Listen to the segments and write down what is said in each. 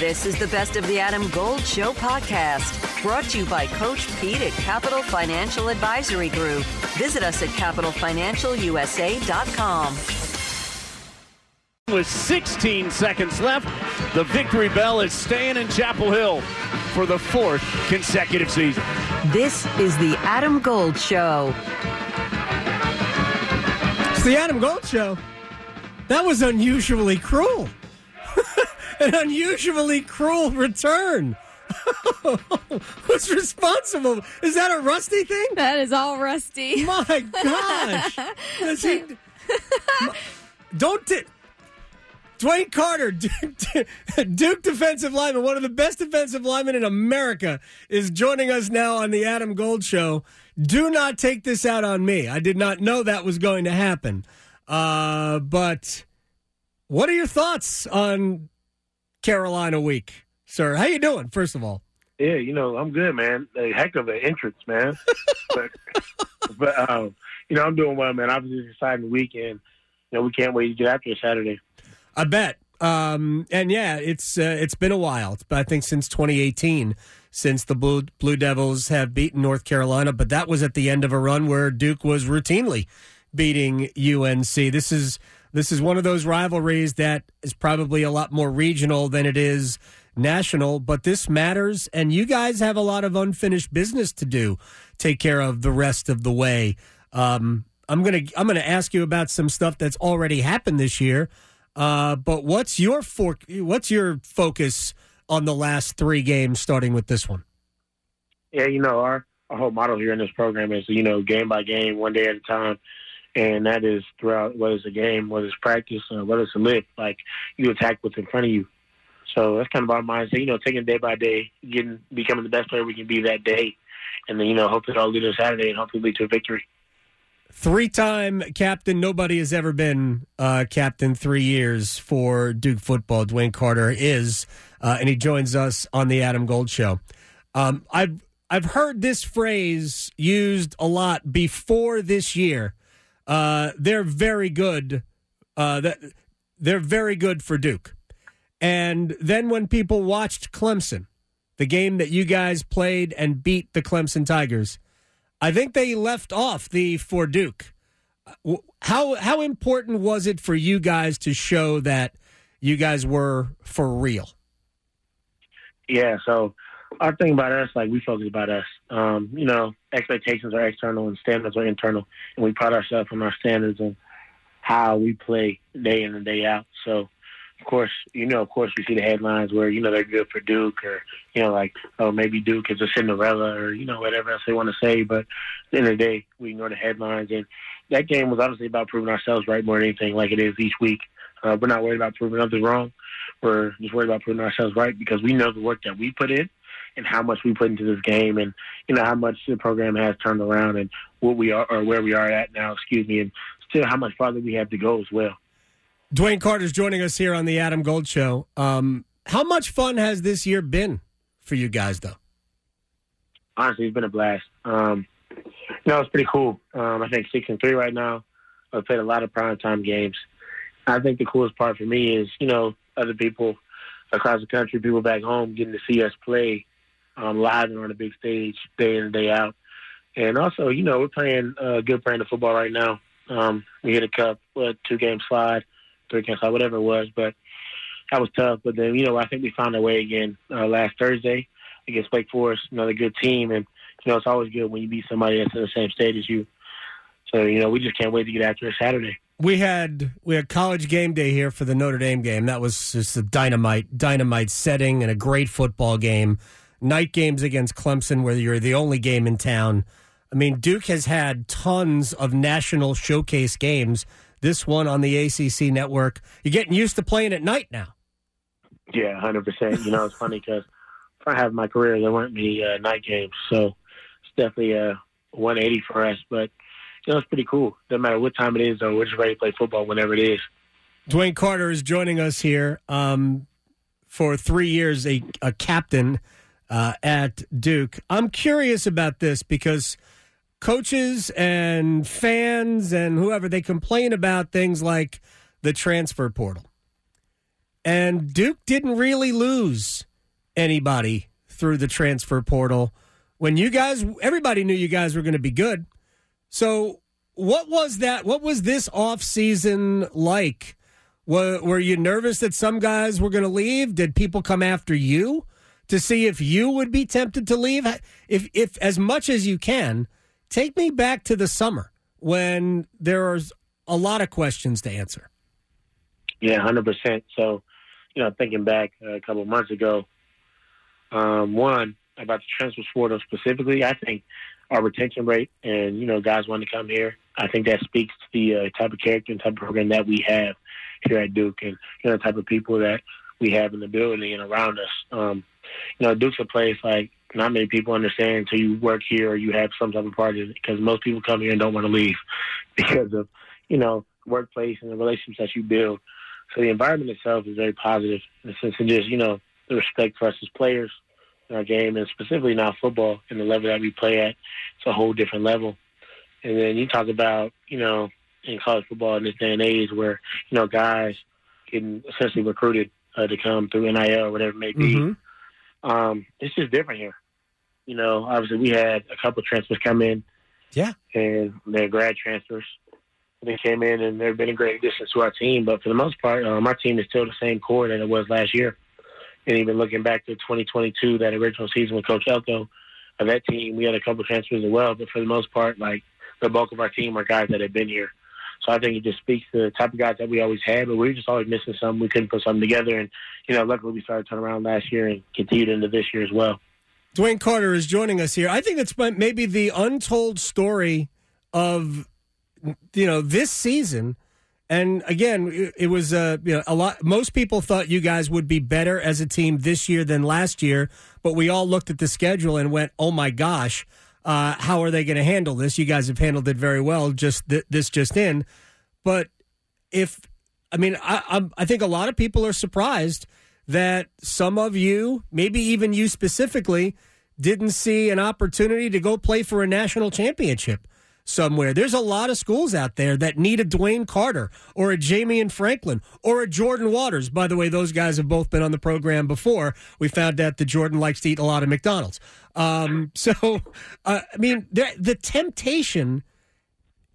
This is the Best of the Adam Gold Show podcast, brought to you by Coach Pete at Capital Financial Advisory Group. Visit us at capitalfinancialusa.com. With 16 seconds left, the victory bell is staying in Chapel Hill for the fourth consecutive season. This is the Adam Gold Show. It's the Adam Gold Show. That was unusually cruel. An unusually cruel return. Who's responsible? Is that a Rusty thing? That is all Rusty. My gosh. Does he, don't. T- DeWayne Carter, Duke, Duke defensive lineman, one of the best defensive linemen in America, is joining us now on the Adam Gold Show. Do not take this out on me. I did not know that was going to happen. Uh, but what are your thoughts on Carolina week, sir? How you doing? First of all, yeah, you know I'm good, man. A heck of an entrance, man. but, but um, you know I'm doing well, man. Obviously, it's exciting weekend. You know we can't wait to get after Saturday. I bet. Um, and yeah, it's uh, it's been a while. But I think since 2018, since the Blue Blue Devils have beaten North Carolina, but that was at the end of a run where Duke was routinely beating UNC. This is this is one of those rivalries that is probably a lot more regional than it is national, but this matters, and you guys have a lot of unfinished business to do. Take care of the rest of the way. Um, I'm gonna I'm gonna ask you about some stuff that's already happened this year. Uh, but what's your for, what's your focus on the last three games, starting with this one? Yeah, you know our our whole model here in this program is you know game by game, one day at a time, and that is throughout whether it's a game, whether it's practice, uh, whether it's a lift, like you attack what's in front of you. So that's kind of our mindset, you know, taking day by day, getting becoming the best player we can be that day, and then you know hopefully it'll lead us Saturday and hopefully lead to a victory. Three time captain. Nobody has ever been uh, captain three years for Duke football. DeWayne Carter is, uh, and he joins us on the Adam Gold Show. Um, I've I've heard this phrase used a lot before this year. Uh, they're very good. Uh, that they're very good for Duke. And then when people watched Clemson, the game that you guys played and beat the Clemson Tigers I think they left off the for Duke. How how important was it for you guys to show that you guys were for real? Yeah, so our thing about us, like we focus about us. Um, you know, expectations are external and standards are internal, and we pride ourselves on our standards and how we play day in and day out. So of course, you know, of course, we see the headlines where you know they're good for Duke, or you know, like oh maybe Duke is a Cinderella, or you know whatever else they want to say. But at the end of the day, we ignore the headlines, and that game was obviously about proving ourselves right more than anything, like it is each week. Uh, we're not worried about proving others wrong. We're just worried about proving ourselves right because we know the work that we put in and how much we put into this game, and you know how much the program has turned around, and what we are or where we are at now. Excuse me, and still how much farther we have to go as well. DeWayne Carter's joining us here on the Adam Gold Show. Um, how much fun has this year been for you guys, though? Honestly, it's been a blast. Um, you know, it's pretty cool. Um, I think six and three right now. I've played a lot of primetime games. I think the coolest part for me is, you know, other people across the country, people back home, getting to see us play um, live and on a big stage day in and day out. And also, you know, we're playing a uh, good brand of football right now. Um, we hit a cup, what, two game slide three against whatever it was. But that was tough. But then, you know, I think we found our way again uh, last Thursday against Wake Forest, another good team. And, you know, it's always good when you beat somebody that's in the same state as you. So, you know, we just can't wait to get after it Saturday. We had we had college game day here for the Notre Dame game. That was just a dynamite dynamite setting and a great football game. Night games against Clemson, where you're the only game in town. I mean, Duke has had tons of national showcase games this one on the ACC network. You're getting used to playing at night now. Yeah, hundred percent. You know, it's funny because I have my career, there weren't many uh, night games, so it's definitely a 180 for us. But you know, it's pretty cool. No matter what time it is, though, we're just ready to play football whenever it is. DeWayne Carter is joining us here um, for three years, a, a captain uh, at Duke. I'm curious about this because coaches and fans and whoever they complain about things like the transfer portal. and Duke didn't really lose anybody through the transfer portal. When you guys, everybody knew you guys were going to be good. So, what was that? What was this off season like? Were, were you nervous that some guys were going to leave? Did people come after you to see if you would be tempted to leave? If, if as much as you can, take me back to the summer when there was a lot of questions to answer. Yeah, hundred percent. So, you know, thinking back a couple months ago, um, one about the transfer portal specifically, I think our retention rate and you know guys wanting to come here. I think that speaks to the uh, type of character and type of program that we have here at Duke, and you know the type of people that we have in the building and around us. Um, you know, Duke's a place like not many people understand until you work here or you have some type of part of it because most people come here and don't want to leave because of you know workplace and the relationships that you build. So the environment itself is very positive in the sense of just you know the respect for us as players in our game, and specifically now football and the level that we play at. It's a whole different level. And then you talk about, you know, in college football in this day and age where, you know, guys getting essentially recruited uh, to come through NIL or whatever it may be. Mm-hmm. Um, it's just different here. You know, obviously we had a couple of transfers come in. Yeah. And they're grad transfers. They came in and they've been a great addition to our team. But for the most part, um, our team is still the same core that it was last year and even looking back to 2022, that original season with Coach Elko of that team, we had a couple transfers as well. But for the most part, like the bulk of our team are guys that have been here. So I think it just speaks to the type of guys that we always had, but we were just always missing something. We couldn't put something together, and you know, luckily we started turning around last year and continued into this year as well. DeWayne Carter is joining us here. I think it's maybe the untold story of you know this season and again, it was uh, you know, a lot. Most people thought you guys would be better as a team this year than last year, but we all looked at the schedule and went, "Oh my gosh, uh, how are they going to handle this?" You guys have handled it very well. Just th- this just in, but if I mean, I, I'm, I think a lot of people are surprised that some of you, maybe even you specifically, didn't see an opportunity to go play for a national championship somewhere. There's a lot of schools out there that need a DeWayne Carter or a Jamion Franklin or a Jordan Waters. By the way, those guys have both been on the program before. We found out that Jordan likes to eat a lot of McDonald's. Um, so, uh, I mean, the, the temptation.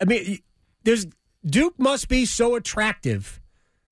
I mean, there's Duke must be so attractive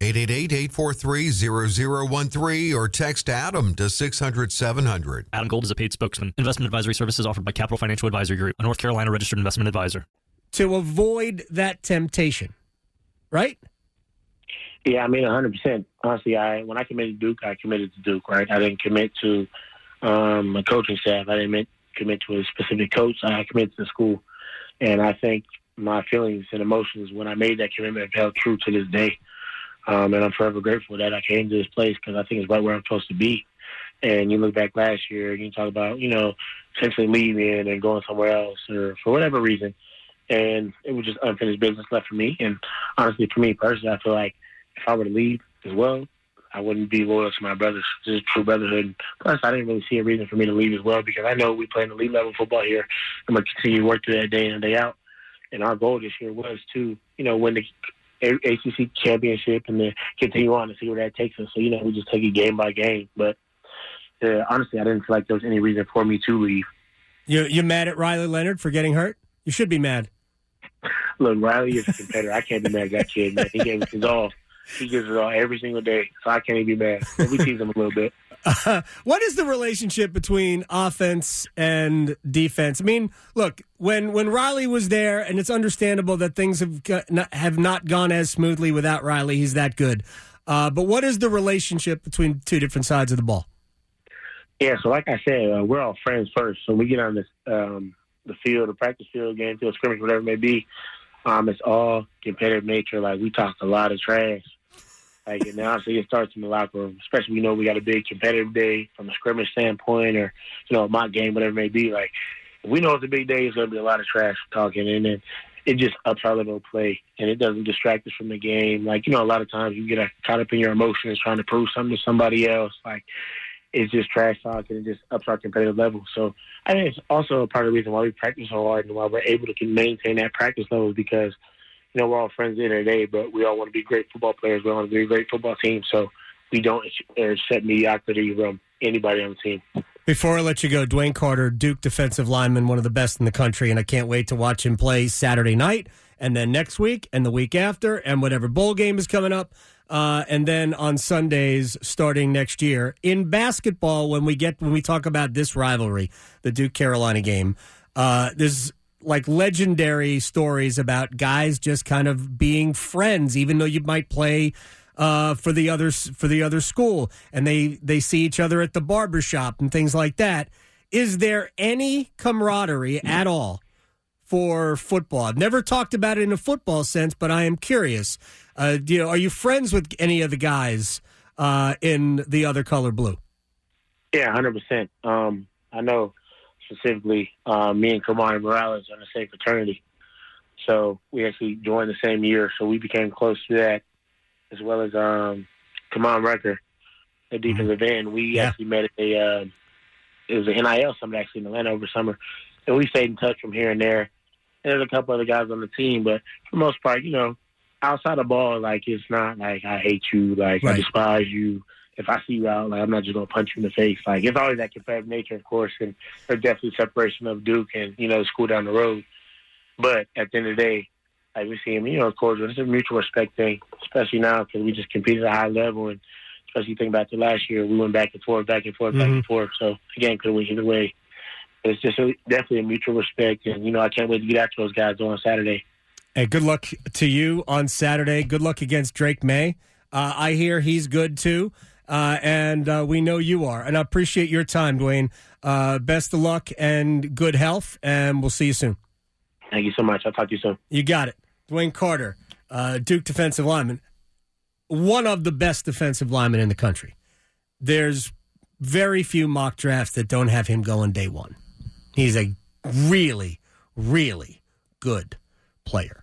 888 843-0013 or text Adam to 600-700. Adam Gold is a paid spokesman. Investment advisory services offered by Capital Financial Advisory Group, a North Carolina registered investment advisor. To avoid that temptation, right? Yeah, I mean, 100%. Honestly, I when I committed to Duke, I committed to Duke, right? I didn't commit to um, a coaching staff. I didn't commit to a specific coach. I committed to the school. And I think my feelings and emotions when I made that commitment have held true to this day. Um, and I'm forever grateful that I came to this place because I think it's right where I'm supposed to be. And you look back last year and you talk about, you know, potentially leaving and going somewhere else or for whatever reason. And it was just unfinished business left for me. And honestly, for me personally, I feel like if I were to leave as well, I wouldn't be loyal to my brothers. This is true brotherhood. Plus, I didn't really see a reason for me to leave as well because I know we play in elite level football here. I'm going to continue to work through that day in and day out. And our goal this year was to, you know, win the ACC championship and then continue on and see where that takes us. So, you know, we just take it game by game. But uh, honestly, I didn't feel like there was any reason for me to leave. You you mad at Riley Leonard for getting hurt? You should be mad. Look, Riley is a competitor. I can't be mad at that kid, man. He gave us his all. He gives it all every single day, so I can't even be mad. We tease him a little bit. Uh, what is the relationship between offense and defense? I mean, look, when when Riley was there, and it's understandable that things have have not gone as smoothly without Riley. He's that good. Uh, but what is the relationship between two different sides of the ball? Yeah, so like I said, uh, we're all friends first. So we get on this um, the field, the practice field, game field, scrimmage, whatever it may be. Um, it's all competitive nature. Like we talk a lot of trash Like, and honestly, it starts in the locker room. Especially, we know we got a big competitive day from a scrimmage standpoint, or you know, mock game, whatever it may be. Like, we know it's a big day. It's going to be a lot of trash talking, and then it just ups our level of play, and it doesn't distract us from the game. Like, you know, a lot of times you get caught up in your emotions, trying to prove something to somebody else. Like, it's just trash talk, and it just ups our competitive level. So, I think it's also part of the reason why we practice so hard and why we're able to maintain that practice level because you know, we're all friends at the end of the day, but we all want to be great football players. We want to be a great football team. So we don't accept mediocrity from anybody on the team. Before I let you go, DeWayne Carter, Duke defensive lineman, one of the best in the country, and I can't wait to watch him play Saturday night and then next week and the week after and whatever bowl game is coming up. Uh, and then on Sundays starting next year in basketball, when we get when we talk about this rivalry, the Duke Carolina game, uh, there's like legendary stories about guys just kind of being friends, even though you might play uh, for the other for the other school, and they they see each other at the barbershop and things like that. Is there any camaraderie at all for football? I've never talked about it in a football sense, but I am curious. Uh, you know, are you friends with any of the guys uh, in the other color blue? Yeah, hundred um, percent. I know specifically, um, me and Kamari Morales on the same fraternity. So we actually joined the same year, so we became close to that, as well as um, Kaimon Rucker, the mm-hmm. defensive end. We yeah. actually met at a uh, it was an NIL summit actually in Atlanta over summer, and we stayed in touch from here and there. And there's a couple other guys on the team, but for the most part, you know, outside of ball, like it's not like I hate you, like right. I despise you if I see you out, like I'm not just gonna punch you in the face. Like it's always that competitive nature, of course, and there's definitely separation of Duke and you know the school down the road. But at the end of the day, like we see him, you know, of course, it's a mutual respect thing, especially now because we just competed at a high level, and especially think back to last year, we went back and forth, back and forth, mm-hmm. back and forth. So again, could win either way. But it's just a, definitely a mutual respect, and you know, I can't wait to get out to those guys on Saturday. Hey, good luck to you on Saturday. Good luck against Drake Maye. Uh, I hear he's good too uh, and uh, we know you are. And I appreciate your time, DeWayne. Uh, best of luck and good health, and we'll see you soon. Thank you so much. I'll talk to you soon. You got it. DeWayne Carter, uh, Duke defensive lineman, one of the best defensive linemen in the country. There's very few mock drafts that don't have him going day one. He's a really, really good player.